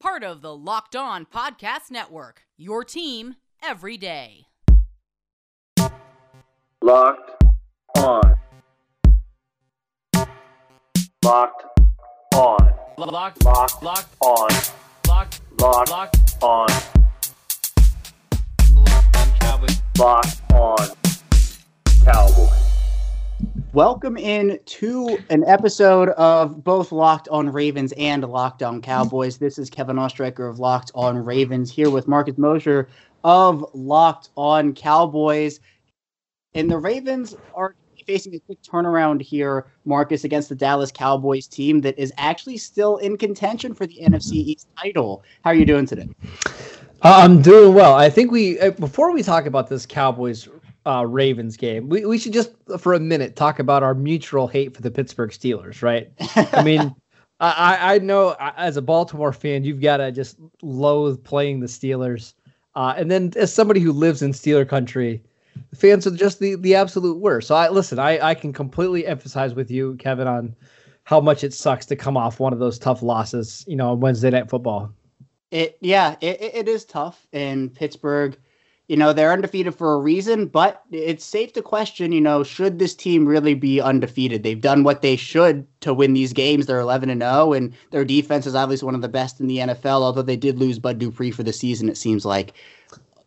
Part of the Locked On Podcast Network, your team every day. Locked on. Locked on. Locked, Locked locked, on. locked, Locked locked, on. locked on Cowboys. Locked on. Cowboys. Welcome in to an episode of both Locked on Ravens and Locked on Cowboys. This is Kevin Oestreicher of Locked on Ravens here with Marcus Mosher of Locked on Cowboys. And the Ravens are facing a quick turnaround here, Marcus, against the Dallas Cowboys team that is actually still in contention for the NFC East title. How are you doing today? Uh, I'm doing well. I think we uh, before we talk about this Cowboys uh, Ravens game, we, we should just for a minute talk about our mutual hate for the Pittsburgh Steelers, right? I mean, I, I know as a Baltimore fan, you've got to just loathe playing the Steelers, uh, and then as somebody who lives in Steeler country, the fans are just the the absolute worst. So I listen, I I can completely emphasize with you, Kevin, on how much it sucks to come off one of those tough losses, you know, on Wednesday Night Football. It yeah, it, it is tough in Pittsburgh. You know, they're undefeated for a reason, but it's safe to question, you know, should this team really be undefeated? They've done what they should to win these games. They're 11 and 0 and their defense is obviously one of the best in the NFL, although they did lose Bud Dupree for the season it seems like.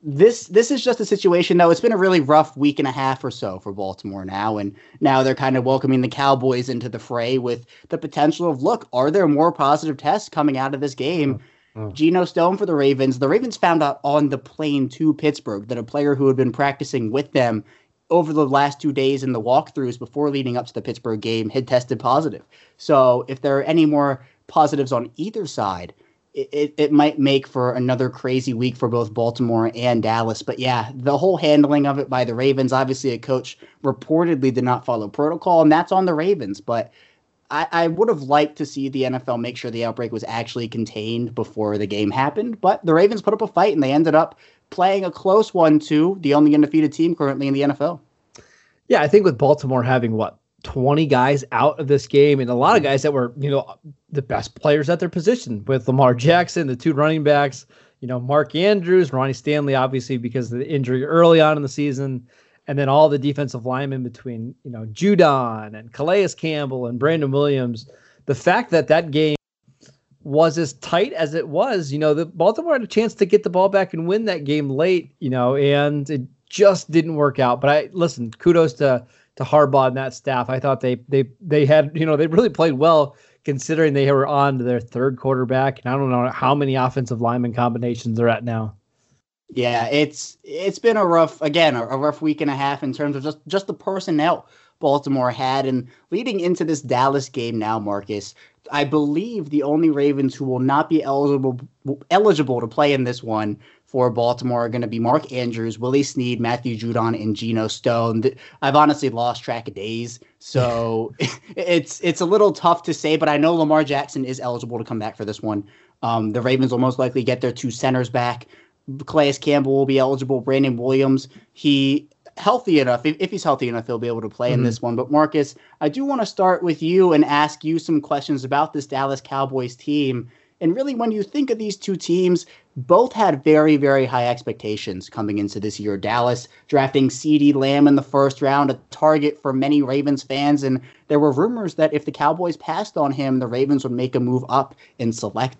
This this is just a situation though. It's been a really rough week and a half or so for Baltimore now and now they're kind of welcoming the Cowboys into the fray with the potential of look, are there more positive tests coming out of this game? Hmm. Geno Stone for the Ravens. The Ravens found out on the plane to Pittsburgh that a player who had been practicing with them over the last two days in the walkthroughs before leading up to the Pittsburgh game had tested positive. So if there are any more positives on either side, it, it, it might make for another crazy week for both Baltimore and Dallas. But yeah, the whole handling of it by the Ravens, obviously a coach reportedly did not follow protocol, and that's on the Ravens. But I, I would have liked to see the NFL make sure the outbreak was actually contained before the game happened, but the Ravens put up a fight and they ended up playing a close one to the only undefeated team currently in the NFL. Yeah, I think with Baltimore having what 20 guys out of this game and a lot of guys that were, you know, the best players at their position with Lamar Jackson, the two running backs, you know, Mark Andrews, Ronnie Stanley, obviously because of the injury early on in the season, and then all the defensive linemen between, you know, Judon and Calais Campbell and Brandon Williams. The fact that that game was as tight as it was, you know, the Baltimore had a chance to get the ball back and win that game late, you know, and it just didn't work out. But I listen, kudos to to Harbaugh and that staff. I thought they they they had, you know, they really played well considering they were on to their third quarterback. And I don't know how many offensive lineman combinations they're at now. Yeah, it's it's been a rough again a, a rough week and a half in terms of just just the personnel Baltimore had and leading into this Dallas game now, Marcus. I believe the only Ravens who will not be eligible eligible to play in this one for Baltimore are going to be Mark Andrews, Willie Snead, Matthew Judon, and Geno Stone. I've honestly lost track of days, so it's it's a little tough to say. But I know Lamar Jackson is eligible to come back for this one. Um, the Ravens will most likely get their two centers back. Calais Campbell will be eligible. Brandon Williams, he healthy enough. If, if he's healthy enough, he'll be able to play Mm-hmm. in this one. But Marcus, I do want to start with you and ask you some questions about this Dallas Cowboys team. And really, when you think of these two teams, both had very, very high expectations coming into this year. Dallas drafting CeeDee Lamb in the first round, a target for many Ravens fans. And there were rumors that if the Cowboys passed on him, the Ravens would make a move up and select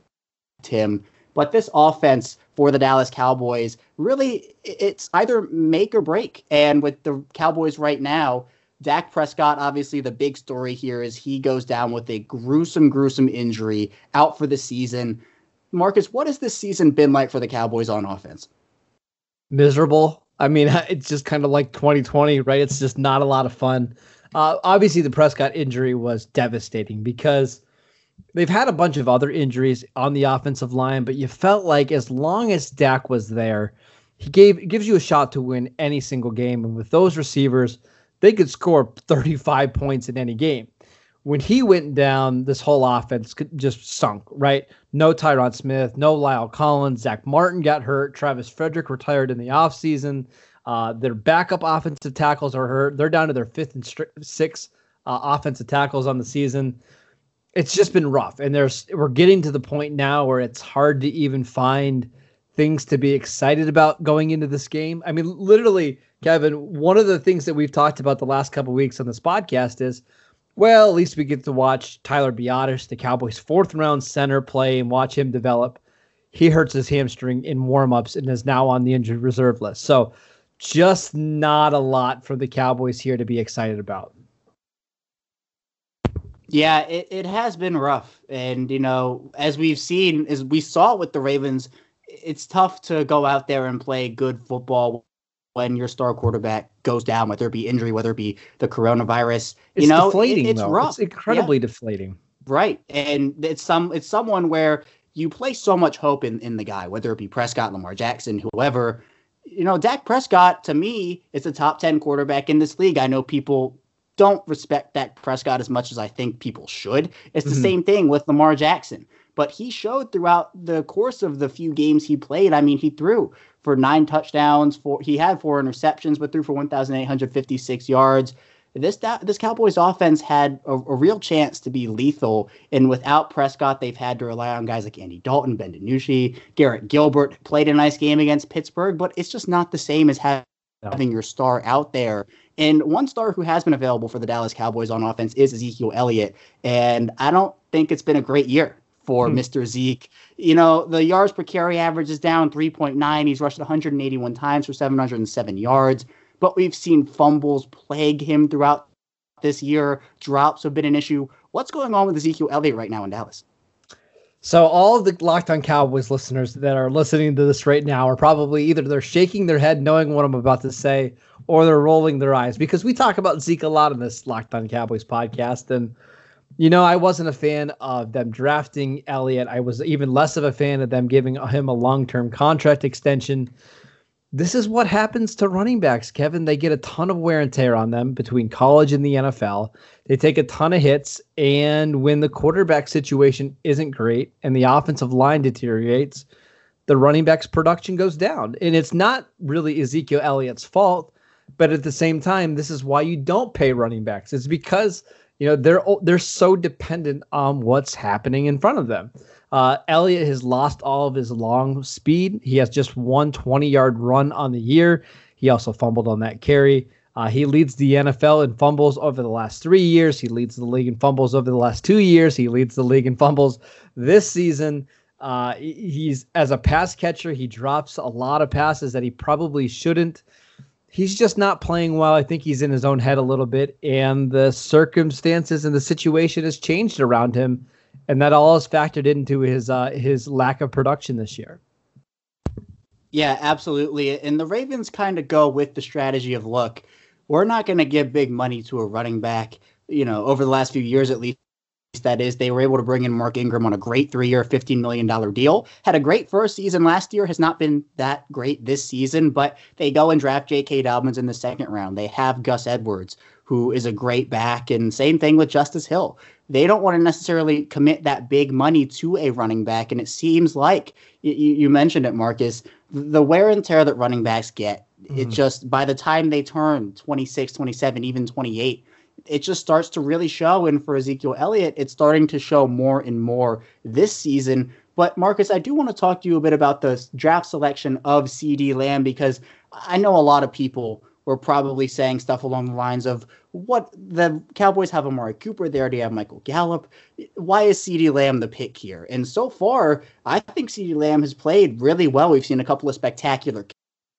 him. But this offense for the Dallas Cowboys really it's either make or break. And with the Cowboys right now, Dak Prescott, obviously the big story here is he goes down with a gruesome, gruesome injury out for the season. Marcus, what has this season been like for the Cowboys on offense? miserable. I mean, it's just kind of like 2020, right? It's just not a lot of fun. Uh, obviously, the Prescott injury was devastating because they've had a bunch of other injuries on the offensive line, but you felt like as long as Dak was there, he gave gives you a shot to win any single game. And with those receivers, they could score 35 points in any game. When he went down, this whole offense just sunk, right? No Tyron Smith, no La'el Collins, Zack Martin got hurt, Travis Frederick retired in the offseason. Uh, their backup offensive tackles are hurt. They're down to their fifth and stri- sixth uh, offensive tackles on the season. It's just been rough, and there's we're getting to the point now where it's hard to even find things to be excited about going into this game. I mean, literally, Kevin, one of the things that we've talked about the last couple weeks on this podcast is, well, at least we get to watch Tyler Biadasz the Cowboys' fourth round center, play and watch him develop. He hurts his hamstring in warmups and is now on the injured reserve list. So, just not a lot for the Cowboys here to be excited about. Yeah, it, it has been rough. And, you know, as we've seen, as we saw with the Ravens, it's tough to go out there and play good football when your star quarterback goes down, whether it be injury, whether it be the coronavirus. It's you know, deflating. it, it's though. rough. It's incredibly Yeah. deflating. Right. And it's some it's someone where you place so much hope in, in the guy, whether it be Prescott, Lamar Jackson, whoever. You know, Dak Prescott to me is a top ten quarterback in this league. I know people don't respect Dak Prescott as much as I think people should. It's the Mhm. same thing with Lamar Jackson. But he showed throughout the course of the few games he played. I mean, he threw for nine touchdowns. For he had four interceptions, but threw for 1,856 yards. This this Cowboys offense had a, a real chance to be lethal, and without Prescott, they've had to rely on guys like Andy Dalton, Ben DiNucci, Garrett Gilbert played a nice game against Pittsburgh, but it's just not the same as having having your star out there. And one star who has been available for the Dallas Cowboys on offense is Ezekiel Elliott. And I don't think it's been a great year for Hmm. Mr. Zeke. You know, the yards per carry average is down 3.9. He's rushed 181 times for 707 yards. But we've seen fumbles plague him throughout this year. Drops have been an issue. What's going on with Ezekiel Elliott right now in Dallas? So all of the Locked On Cowboys listeners that are listening to this right now are probably either they're shaking their head knowing what I'm about to say, or they're rolling their eyes because we talk about Zeke a lot in this Locked On Cowboys podcast. And you know, I wasn't a fan of them drafting Elliott. I was even less of a fan of them giving him a long-term contract extension. This is what happens to running backs, Kevin. They get a ton of wear and tear on them between college and the NFL. They take a ton of hits, and when the quarterback situation isn't great and the offensive line deteriorates, the running back's production goes down. And it's not really Ezekiel Elliott's fault, but at the same time, this is why you don't pay running backs. It's because you know they're they're so dependent on what's happening in front of them. Uh, Elliott has lost all of his long speed. He has just one 20 yard run on the year. He also fumbled on that carry. Uh, he leads the NFL in fumbles over the last three years. He leads the league in fumbles over the last two years. He leads the league in fumbles this season. Uh, he's as a pass catcher, he drops a lot of passes that he probably shouldn't. He's just not playing well. I think he's in his own head a little bit, and the circumstances and the situation has changed around him, and that all is factored into his uh, his lack of production this year. Yeah, absolutely. And the Ravens kind of go with the strategy of look, we're not going to give big money to a running back. You know, over the last few years at least, that is, they were able to bring in Mark Ingram on a great three year, $15 million deal. Had a great first season last year, has not been that great this season, but they go and draft J.K. Dobbins in the second round. They have Gus Edwards, who is a great back, and same thing with Justice Hill. They don't want to necessarily commit that big money to a running back. And it seems like you, you mentioned it, Marcus, the wear and tear that running backs get, it Mhm. just by the time they turn 26, 27, even 28, it just starts to really show. And for Ezekiel Elliott, it's starting to show more and more this season. But Marcus, I do want to talk to you a bit about the draft selection of CeeDee Lamb because I know a lot of people were probably saying stuff along the lines of what the Cowboys have Amari Cooper, they already have Michael Gallup. Why is CeeDee Lamb the pick here? And so far, I think CeeDee Lamb has played really well. We've seen a couple of spectacular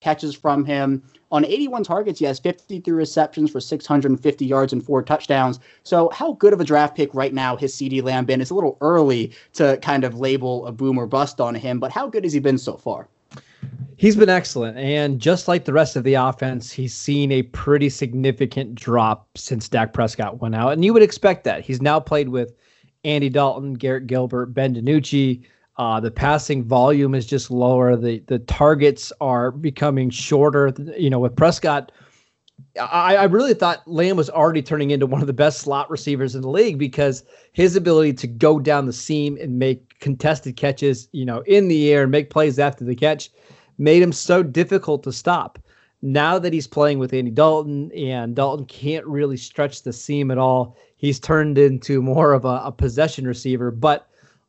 catches from him. On 81 targets, he has 53 receptions for 650 yards and four touchdowns. So, how good of a draft pick right now has CeeDee Lamb been? It's a little early to kind of label a boom or bust on him, but how good has he been so far? He's been excellent. And just like the rest of the offense, he's seen a pretty significant drop since Dak Prescott went out. And you would expect that. He's now played with Andy Dalton, Garrett Gilbert, Ben DiNucci. Uh, the passing volume is just lower. The the targets are becoming shorter. You know, with Prescott, I, I really thought Lamb was already turning into one of the best slot receivers in the league because his ability to go down the seam and make contested catches, you know, in the air and make plays after the catch, made him so difficult to stop. Now that he's playing with Andy Dalton and Dalton can't really stretch the seam at all, he's turned into more of a, a possession receiver. But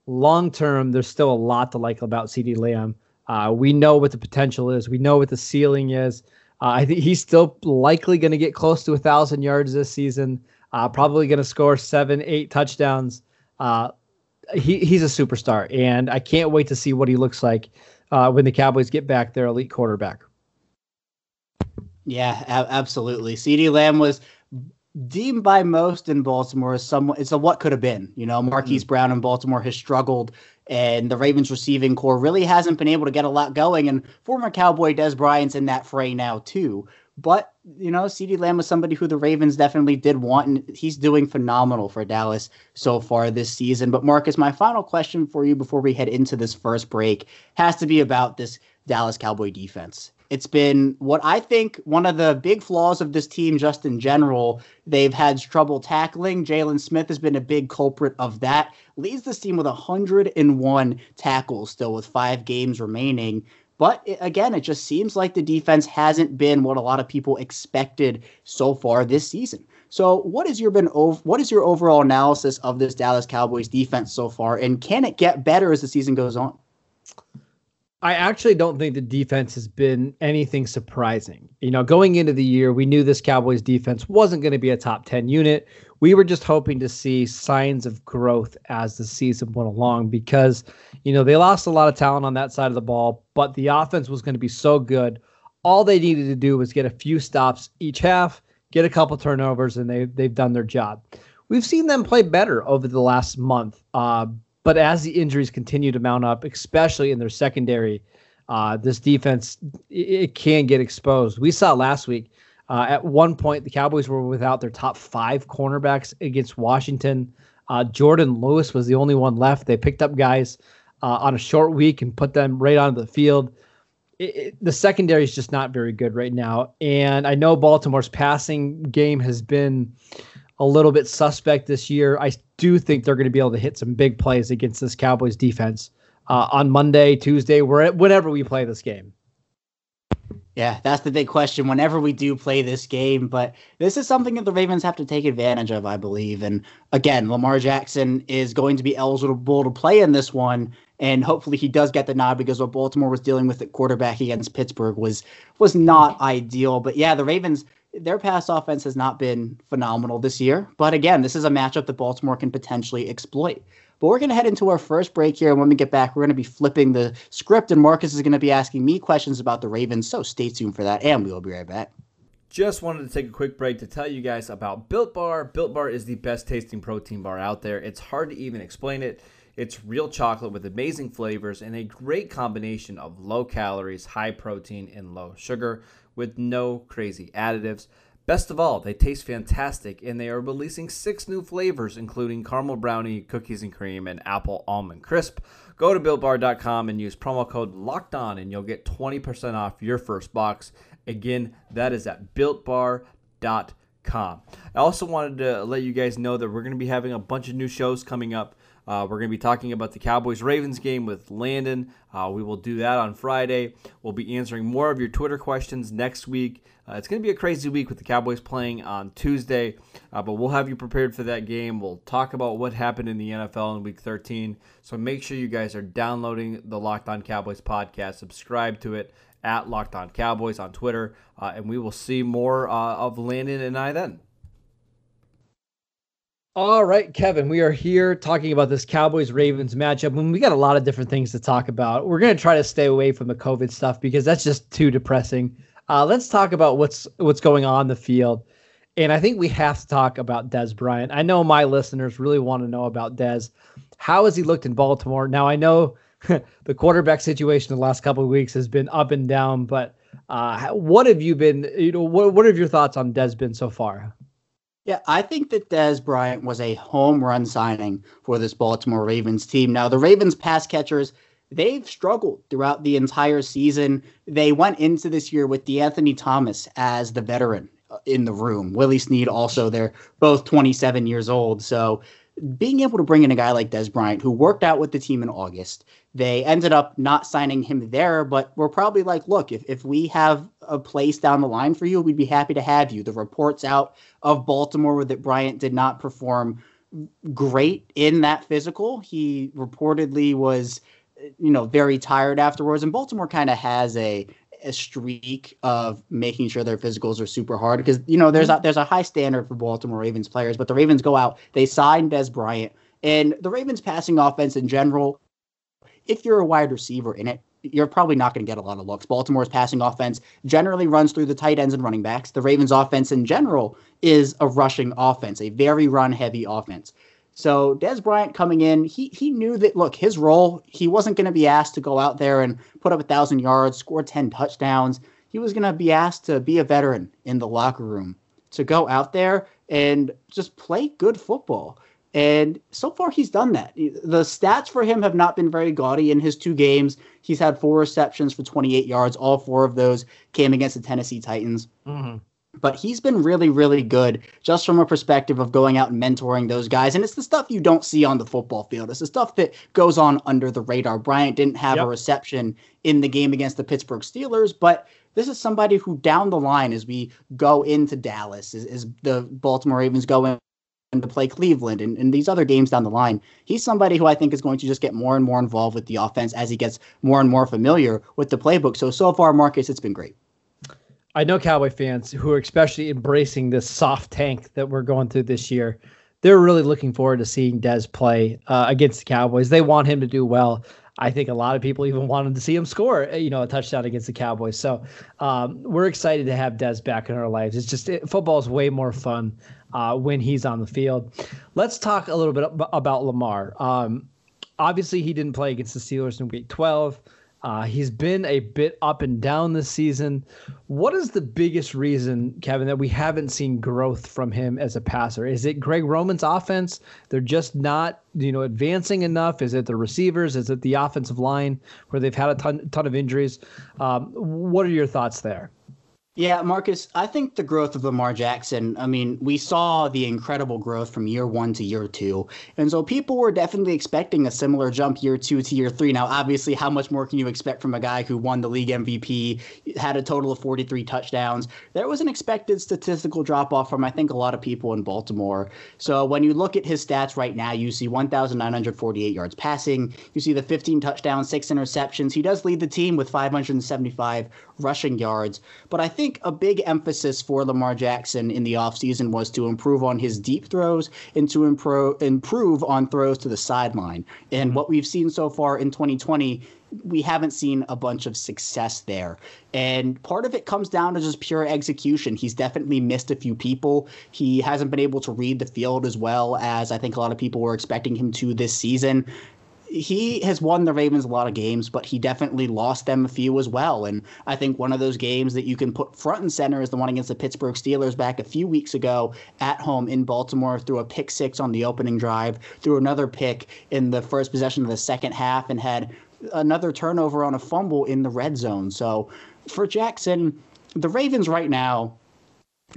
long term, there's still a lot to like about CeeDee Lamb. Uh, we know what the potential is. We know what the ceiling is. Uh, I think he's still likely going to get close to a thousand yards this season. Uh, probably going to score seven, eight touchdowns. Uh, he he's a superstar, and I can't wait to see what he looks like uh, when the Cowboys get back their elite quarterback. Yeah, a- absolutely. CeeDee Lamb was deemed by most in Baltimore as somewhat it's a what could have been. You know, Marquise mm. Brown in Baltimore has struggled and the Ravens receiving corps really hasn't been able to get a lot going. And former Cowboy Dez Bryant's in that fray now too. But you know, CeeDee Lamb was somebody who the Ravens definitely did want, and he's doing phenomenal for Dallas so far this season. But Marcus, my final question for you before we head into this first break has to be about this Dallas Cowboy defense. It's been what I think one of the big flaws of this team, just in general. They've had trouble tackling. Jaylon Smith has been a big culprit of that. Leads this team with 101 tackles still with five games remaining. But it, again, it just seems like the defense hasn't been what a lot of people expected so far this season. So, what is your been what is your overall analysis of this Dallas Cowboys defense so far, and can it get better as the season goes on? I actually don't think the defense has been anything surprising. You know, going into the year, we knew this Cowboys defense wasn't going to be a top 10 unit. We were just hoping to see signs of growth as the season went along because, you know, they lost a lot of talent on that side of the ball, but the offense was going to be so good. All they needed to do was get a few stops each half, get a couple turnovers, and they, they've done their job. We've seen them play better over the last month. Uh, but as the injuries continue to mount up, especially in their secondary, uh, this defense it, it, can get exposed. We saw last week. Uh, at one point, the Cowboys were without their top five cornerbacks against Washington. Uh, Jourdan Lewis was the only one left. They picked up guys uh, on a short week and put them right onto the field. It, it, the secondary is just not very good right now. And I know Baltimore's passing game has been a little bit suspect this year. I do think they're going to be able to hit some big plays against this Cowboys defense uh, on Monday, Tuesday, whenever we play this game. Yeah, that's the big question whenever we do play this game. But this is something that the Ravens have to take advantage of, I believe. And again, Lamar Jackson is going to be eligible to play in this one. And hopefully he does get the nod because what Baltimore was dealing with at quarterback against Pittsburgh was was not ideal. But yeah, the Ravens their pass offense has not been phenomenal this year. But again, this is a matchup that Baltimore can potentially exploit. But we're going to head into our first break here. And when we get back, we're going to be flipping the script, and Marcus is going to be asking me questions about the Ravens. So stay tuned for that, and we will be right back. Just wanted to take a quick break to tell you guys about Built Bar. Built Bar is the best tasting protein bar out there. It's hard to even explain it. It's real chocolate with amazing flavors and a great combination of low calories, high protein, and low sugar with no crazy additives. Best of all, they taste fantastic and they are releasing six new flavors, including caramel brownie, cookies and cream, and apple almond crisp. Go to builtbar.com and use promo code locked on and you'll get 20% off your first box. Again, that is at builtbar.com. I also wanted to let you guys know that we're going to be having a bunch of new shows coming up. Uh, we're going to be talking about the Cowboys Ravens game with Landon. Uh, we will do that on Friday. We'll be answering more of your Twitter questions next week. Uh, it's going to be a crazy week with the Cowboys playing on Tuesday, uh, but we'll have you prepared for that game. We'll talk about what happened in the NFL in Week 13. So make sure you guys are downloading the Locked On Cowboys podcast. Subscribe to it at Locked On Cowboys on Twitter, uh, and we will see more uh, of Landon and I then. All right, Kevin, we are here talking about this Cowboys Ravens matchup. And we got a lot of different things to talk about. We're going to try to stay away from the COVID stuff because that's just too depressing. Uh, let's talk about what's what's going on the field. And I think we have to talk about Dez Bryant. I know my listeners really want to know about Dez. How has he looked in Baltimore? Now I know the quarterback situation the last couple of weeks has been up and down, but uh, what have you been? You know, what what have your thoughts on Dez been so far? Yeah, I think that Dez Bryant was a home run signing for this Baltimore Ravens team. Now, the Ravens pass catchers, they've struggled throughout the entire season. They went into this year with De'Anthony Thomas as the veteran uh, in the room. Willie Snead also, they're both 27 years old. So being able to bring in a guy like Dez Bryant, who worked out with the team in August, they ended up not signing him there, but we're probably like, look, if, if we have a place down the line for you, we'd be happy to have you. The reports out of Baltimore that Bryant did not perform great in that physical. He reportedly was, you know, very tired afterwards. And Baltimore kind of has a a streak of making sure their physicals are super hard because you know there's a mm-hmm. there's a high standard for Baltimore Ravens players, but the Ravens go out, they sign Dez Bryant, and the Ravens passing offense in general. If you're a wide receiver in it, you're probably not going to get a lot of looks. Baltimore's passing offense generally runs through the tight ends and running backs. The Ravens' offense in general is a rushing offense, a very run heavy offense. So Dez Bryant coming in, he he knew that look, his role, he wasn't going to be asked to go out there and put up a thousand yards, score ten touchdowns. He was going to be asked to be a veteran in the locker room, to go out there and just play good football. And so far, he's done that. The stats for him have not been very gaudy in his two games. He's had four receptions for 28 yards. All four of those came against the Tennessee Titans. Mm-hmm but he's been really, really good just from a perspective of going out and mentoring those guys. And it's the stuff you don't see on the football field. It's the stuff that goes on under the radar. Bryant didn't have yep. a reception in the game against the Pittsburgh Steelers, but this is somebody who down the line as we go into Dallas, as, as the Baltimore Ravens go in to play Cleveland and, and these other games down the line. He's somebody who I think is going to just get more and more involved with the offense as he gets more and more familiar with the playbook. So so far, Marcus, it's been great. I know Cowboy fans who are especially embracing this soft tank that we're going through this year. They're really looking forward to seeing Dez play uh, against the Cowboys. They want him to do well. I think a lot of people even wanted to see him score, uh, you know, a touchdown against the Cowboys. So um, we're excited to have Dez back in our lives. It's just it, football is way more fun uh, when he's on the field. Let's talk a little bit about Lamar. Um, obviously, he didn't play against the Steelers in Week 12. Uh, he's been a bit up and down this season. What is the biggest reason, Kevin, that we haven't seen growth from him as a passer? Is it Greg Roman's offense? They're just not, you know, advancing enough. Is it the receivers? Is it the offensive line where they've had a ton, ton of injuries? Um, what are your thoughts there? Yeah, Marcus, I think the growth of Lamar Jackson, I mean, we saw the incredible growth from year one to year two. And so people were definitely expecting a similar jump year two to year three. Now, obviously, how much more can you expect from a guy who won the league MVP, had a total of 43 touchdowns? There was an expected statistical drop off from, I think, a lot of people in Baltimore. So when you look at his stats right now, you see 1,948 yards passing, you see the 15 touchdowns, six interceptions. He does lead the team with 575 rushing yards. But I think a big emphasis for Lamar Jackson in the offseason was to improve on his deep throws and to improve improve on throws to the sideline. And mm-hmm. what we've seen so far in 2020 we haven't seen a bunch of success there. And part of it comes down to just pure execution. He's definitely missed a few people. He hasn't been able to read the field as well as I think a lot of people were expecting him to this season he has won the Ravens a lot of games, but he definitely lost them a few as well. And I think one of those games that you can put front and center is the one against the Pittsburgh Steelers back a few weeks ago at home in Baltimore threw a pick six on the opening drive, threw another pick in the first possession of the second half, and had another turnover on a fumble in the red zone. So for Jackson, the Ravens right now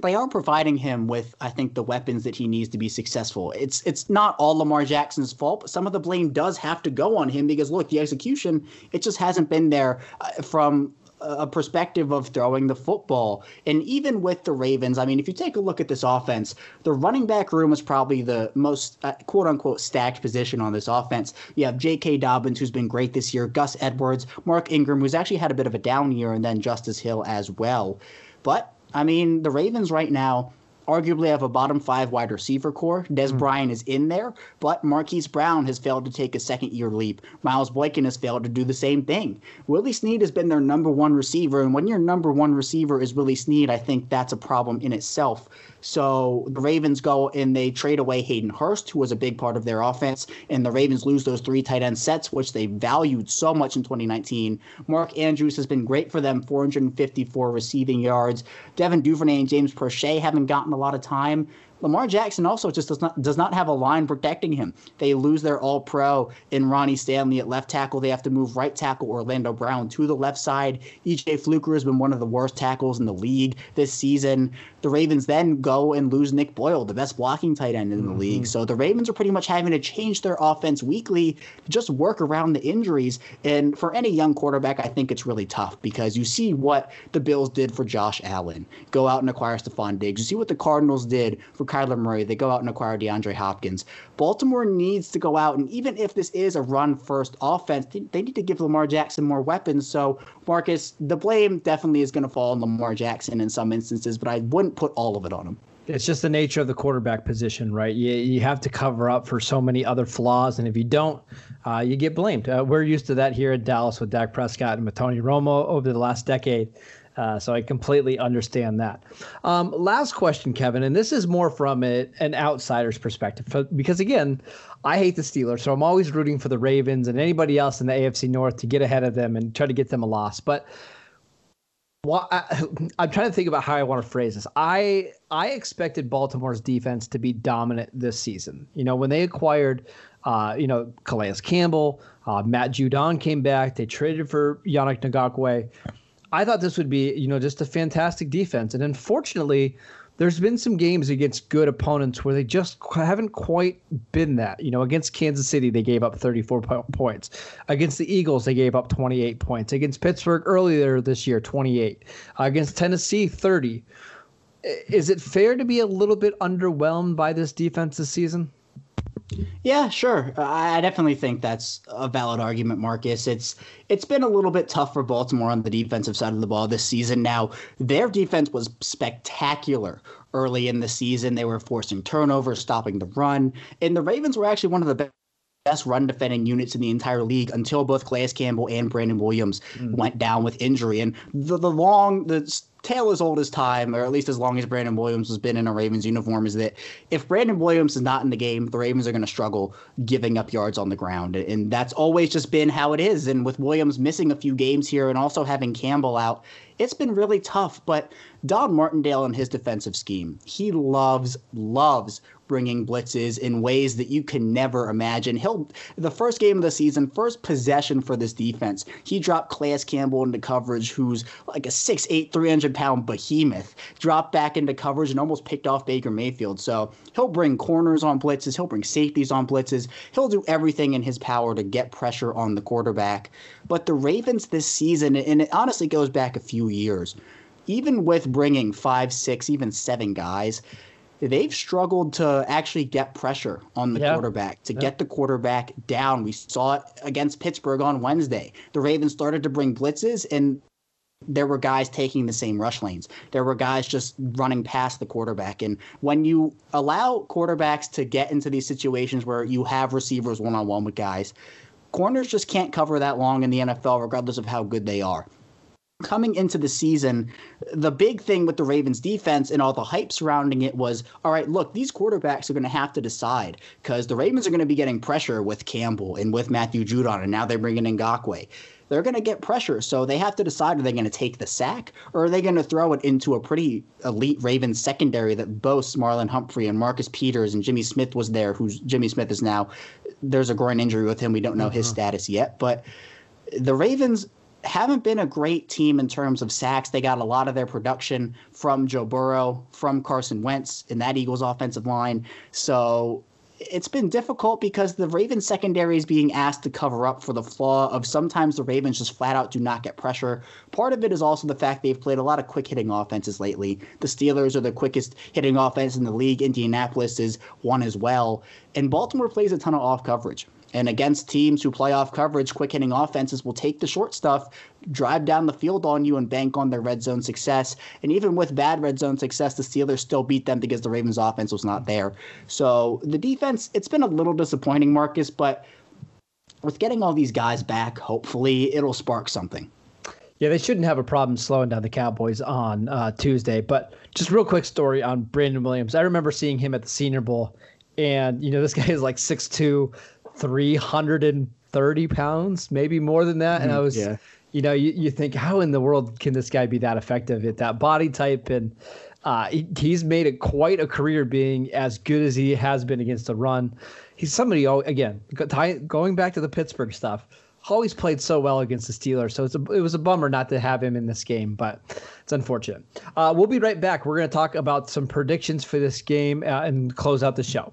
they are providing him with, I think, the weapons that he needs to be successful. It's it's not all Lamar Jackson's fault, but some of the blame does have to go on him because look, the execution it just hasn't been there uh, from a perspective of throwing the football. And even with the Ravens, I mean, if you take a look at this offense, the running back room is probably the most uh, quote unquote stacked position on this offense. You have J.K. Dobbins, who's been great this year, Gus Edwards, Mark Ingram, who's actually had a bit of a down year, and then Justice Hill as well. But I mean, the Ravens right now arguably have a bottom five wide receiver corps. Dez mm. Bryant is in there, but Marquise Brown has failed to take a second year leap. Miles Boykin has failed to do the same thing. Willie Snead has been their number one receiver, and when your number one receiver is Willie Snead, I think that's a problem in itself. So the Ravens go and they trade away Hayden Hurst, who was a big part of their offense, and the Ravens lose those three tight end sets, which they valued so much in 2019. Mark Andrews has been great for them, 454 receiving yards. Devin Duvernay and James Proche haven't gotten a lot of time. Lamar Jackson also just does not does not have a line protecting him. They lose their All Pro in Ronnie Stanley at left tackle. They have to move right tackle Orlando Brown to the left side. D.J. Fluker has been one of the worst tackles in the league this season. The Ravens then go and lose Nick Boyle, the best blocking tight end in the mm-hmm. league. So the Ravens are pretty much having to change their offense weekly to just work around the injuries. And for any young quarterback, I think it's really tough because you see what the Bills did for Josh Allen. Go out and acquire Stefon Diggs. You see what the Cardinals did for Kyler Murray. They go out and acquire DeAndre Hopkins. Baltimore needs to go out, and even if this is a run first offense, they, need to give Lamar Jackson more weapons. So, Marcus, the blame definitely is going to fall on Lamar Jackson in some instances, but I wouldn't put all of it on him. It's just the nature of the quarterback position, right? You, you have to cover up for so many other flaws, and if you don't, uh, you get blamed. Uh, we're used to that here at Dallas with Dak Prescott and with Tony Romo over the last decade. Uh, so I completely understand that. Um, last question, Kevin, and this is more from a, an outsider's perspective, because again, I hate the Steelers, so I'm always rooting for the Ravens and anybody else in the AFC North to get ahead of them and try to get them a loss. But well, I, am trying to think about how I want to phrase this. I I expected Baltimore's defense to be dominant this season. You know, when they acquired, uh, you know, Calais Campbell, uh, Matt Judon came back. They traded for Yannick Ngakoue. I thought this would be, you know, just a fantastic defense. And unfortunately, there's been some games against good opponents where they just haven't quite been that. You know, against Kansas City, they gave up 34 po- points. Against the Eagles, they gave up 28 points. Against Pittsburgh earlier this year, 28. Uh, against Tennessee, 30. Is it fair to be a little bit underwhelmed by this defense this season? Yeah, sure. I definitely think that's a valid argument, Marcus. It's it's been a little bit tough for Baltimore on the defensive side of the ball this season. Now, their defense was spectacular early in the season. They were forcing turnovers, stopping the run, and the Ravens were actually one of the best run defending units in the entire league until both Calais Campbell and Brandon Williams mm. went down with injury. And the, the long the tale as old as time, or at least as long as Brandon Williams has been in a Ravens uniform, is that if Brandon Williams is not in the game, the Ravens are going to struggle giving up yards on the ground. And that's always just been how it is. And with Williams missing a few games here and also having Campbell out, it's been really tough. But Don Martindale and his defensive scheme, he loves, loves bringing blitzes in ways that you can never imagine. He'll the first game of the season, first possession for this defense, he dropped Calais Campbell into coverage, who's like a 6'8", 300 pound behemoth, dropped back into coverage and almost picked off Baker Mayfield. So he'll bring corners on blitzes, he'll bring safeties on blitzes, he'll do everything in his power to get pressure on the quarterback. But the Ravens this season, and it honestly goes back a few years, even with bringing five, six, even seven guys, they've struggled to actually get pressure on the yeah. quarterback, to yeah. get the quarterback down. We saw it against Pittsburgh on Wednesday. The Ravens started to bring blitzes, and there were guys taking the same rush lanes. There were guys just running past the quarterback. And when you allow quarterbacks to get into these situations where you have receivers one on one with guys, corners just can't cover that long in the NFL, regardless of how good they are coming into the season, the big thing with the Ravens defense and all the hype surrounding it was all right, look, these quarterbacks are going to have to decide because the Ravens are going to be getting pressure with Campbell and with Matthew Judon, and now they're bringing in Ngakoue. They're going to get pressure, so they have to decide are they going to take the sack or are they going to throw it into a pretty elite Ravens secondary that boasts Marlon Humphrey and Marcus Peters and Jimmy Smith was there, who's Jimmy Smith is now. There's a groin injury with him. We don't know uh-huh. his status yet, but the Ravens haven't been a great team in terms of sacks. They got a lot of their production from Joe Burrow, from Carson Wentz in that Eagles offensive line. So it's been difficult because the Ravens secondary is being asked to cover up for the flaw of sometimes the Ravens just flat out do not get pressure. Part of it is also the fact they've played a lot of quick hitting offenses lately. The Steelers are the quickest hitting offense in the league. Indianapolis is one as well. And Baltimore plays a ton of off coverage. And against teams who play off coverage, quick hitting offenses will take the short stuff, drive down the field on you, and bank on their red zone success. And even with bad red zone success, the Steelers still beat them because the Ravens' offense was not there. So the defense, it's been a little disappointing, Marcus, but with getting all these guys back, hopefully it'll spark something. Yeah, they shouldn't have a problem slowing down the Cowboys on uh, Tuesday. But just real quick story on Brandon Williams. I remember seeing him at the Senior Bowl, and you know this guy is like 6'2", 330 pounds, maybe more than that. And I mm, was, yeah. you know, you, you think, how in the world can this guy be that effective at that body type? And Uh, he, he's made it quite a career being as good as he has been against the run. He's somebody, again, going back to the Pittsburgh stuff, always played so well against the Steelers. So it's a, it was a bummer not to have him in this game, but it's unfortunate. Uh, we'll be right back. We're going to talk about some predictions for this game uh, and close out the show.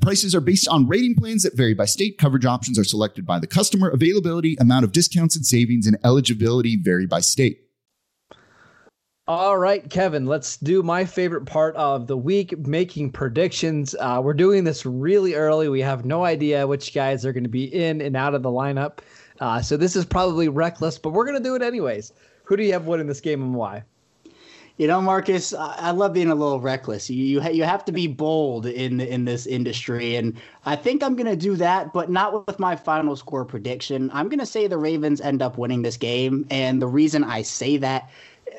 Prices are based on rating plans that vary by state. Coverage options are selected by the customer. Availability, amount of discounts and savings, and eligibility vary by state. All right, Kevin, let's do my favorite part of the week making predictions. Uh, we're doing this really early. We have no idea which guys are going to be in and out of the lineup. Uh, so this is probably reckless, but we're going to do it anyways. Who do you have winning this game and why? You know, Marcus, I love being a little reckless. You you, you have to be bold in in this industry, and I think I'm gonna do that, but not with my final score prediction. I'm gonna say the Ravens end up winning this game, and the reason I say that.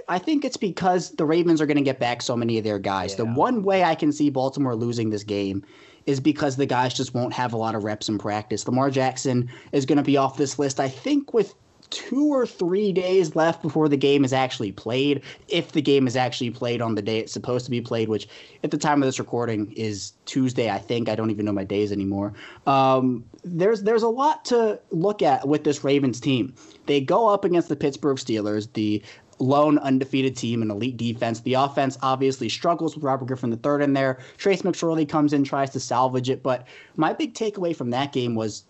I think it's because the Ravens are going to get back so many of their guys. Yeah. The one way I can see Baltimore losing this game is because the guys just won't have a lot of reps in practice. Lamar Jackson is going to be off this list, I think, with two or three days left before the game is actually played, if the game is actually played on the day it's supposed to be played, which at the time of this recording is Tuesday, I think. I don't even know my days anymore. Um, there's there's a lot to look at with this Ravens team. They go up against the Pittsburgh Steelers, the lone undefeated team and elite defense. The offense obviously struggles with Robert Griffin III in there. Trace McSorley comes in, tries to salvage it. But my big takeaway from that game was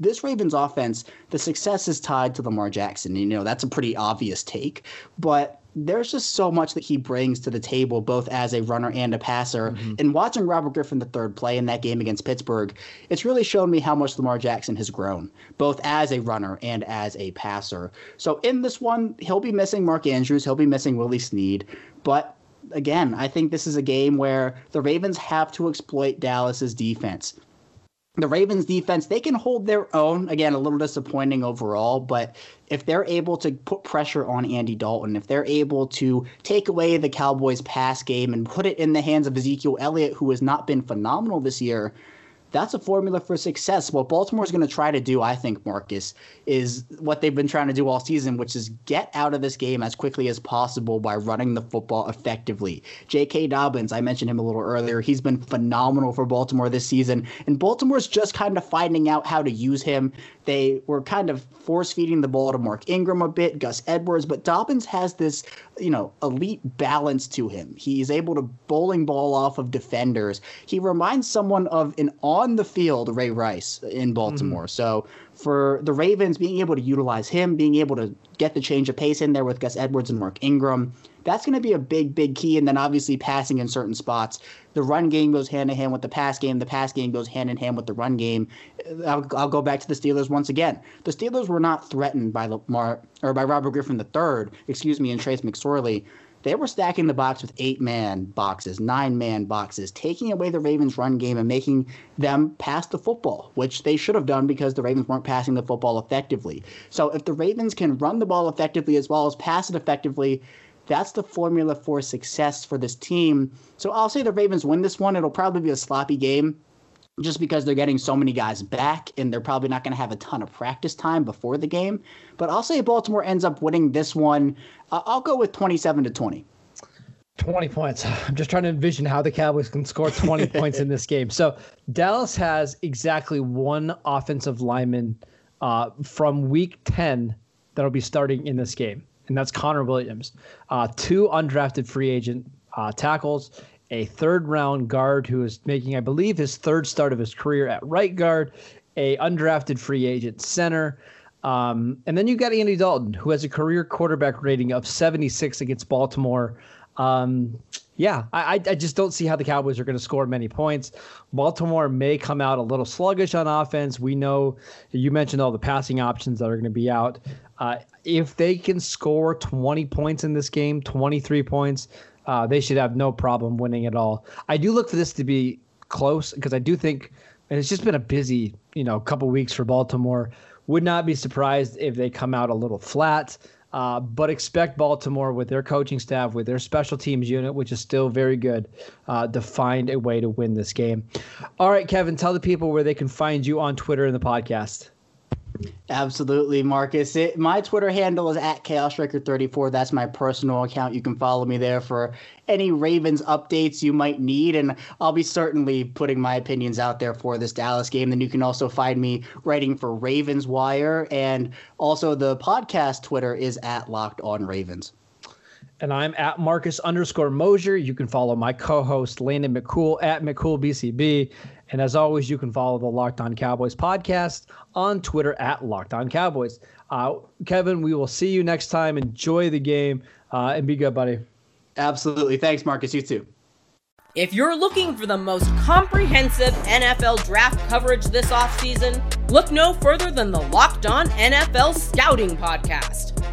this Ravens offense, the success is tied to Lamar Jackson. You know, that's a pretty obvious take, but there's just so much that he brings to the table, both as a runner and a passer. Mm-hmm. And watching Robert Griffin III play in that game against Pittsburgh, it's really shown me how much Lamar Jackson has grown, both as a runner and as a passer. So in this one, he'll be missing Mark Andrews, he'll be missing Willie Snead, but again, I think this is a game where the Ravens have to exploit Dallas's defense the Ravens defense, they can hold their own. Again, a little disappointing overall, but if they're able to put pressure on Andy Dalton, if they're able to take away the Cowboys' pass game and put it in the hands of Ezekiel Elliott, who has not been phenomenal this year, that's a formula for success. What Baltimore's going to try to do, I think, Marcus, is what they've been trying to do all season, which is get out of this game as quickly as possible by running the football effectively. J.K. Dobbins, I mentioned him a little earlier. He's been phenomenal for Baltimore this season, and Baltimore's just kind of finding out how to use him. They were kind of force feeding the ball to Mark Ingram a bit, Gus Edwards, but Dobbins has this, you know, elite balance to him. He's able to bowling ball off of defenders. He reminds someone of an on the field Ray Rice in Baltimore. Mm-hmm. So for the Ravens being able to utilize him, being able to get the change of pace in there with Gus Edwards and Mark Ingram, that's going to be a big, big key. And then obviously passing in certain spots. The run game goes hand in hand with the pass game. The pass game goes hand in hand with the run game. I'll, I'll go back to the Steelers once again. The Steelers were not threatened by Lamar or by Robert Griffin III, excuse me, and Trace McSorley they were stacking the box with eight man boxes, nine man boxes, taking away the Ravens' run game and making them pass the football, which they should have done because the Ravens weren't passing the football effectively. So if the Ravens can run the ball effectively as well as pass it effectively, that's the formula for success for this team. So I'll say the Ravens win this one. It'll probably be a sloppy game just because they're getting so many guys back and they're probably not going to have a ton of practice time before the game. But I'll say Baltimore ends up winning this one. Uh, I'll go with 27 to 20. 20 points. I'm just trying to envision how the Cowboys can score 20 points in this game. So Dallas has exactly one offensive lineman uh, from week 10 that'll be starting in this game and that's Connor Williams. Uh, two undrafted free agent uh, tackles, a third round guard who is making, I believe, his third start of his career at right guard, a undrafted free agent center. Um, and then you've got Andy Dalton, who has a career quarterback rating of 76 against Baltimore. Um, yeah, I, I just don't see how the Cowboys are going to score many points. Baltimore may come out a little sluggish on offense. We know you mentioned all the passing options that are going to be out. Uh, if they can score 20 points in this game, 23 points, uh, they should have no problem winning at all. I do look for this to be close because I do think, and it's just been a busy, you know, couple weeks for Baltimore. Would not be surprised if they come out a little flat. Uh, but expect Baltimore with their coaching staff, with their special teams unit, which is still very good, uh, to find a way to win this game. All right, Kevin, tell the people where they can find you on Twitter and the podcast. Absolutely, Marcus. It, my Twitter handle is at ChaosStriker34. That's my personal account. You can follow me there for any Ravens updates you might need. And I'll be certainly putting my opinions out there for this Dallas game. Then you can also find me writing for Ravens Wire. And also the podcast Twitter is at Locked On Ravens. And I'm at Marcus underscore Mosher. You can follow my co host, Landon McCool, at McCoolBCB. And as always, you can follow the Locked On Cowboys podcast on Twitter at Locked On Cowboys. Uh, Kevin, we will see you next time. Enjoy the game uh, and be good, buddy. Absolutely. Thanks, Marcus. You too. If you're looking for the most comprehensive NFL draft coverage this offseason, look no further than the Locked On NFL Scouting Podcast.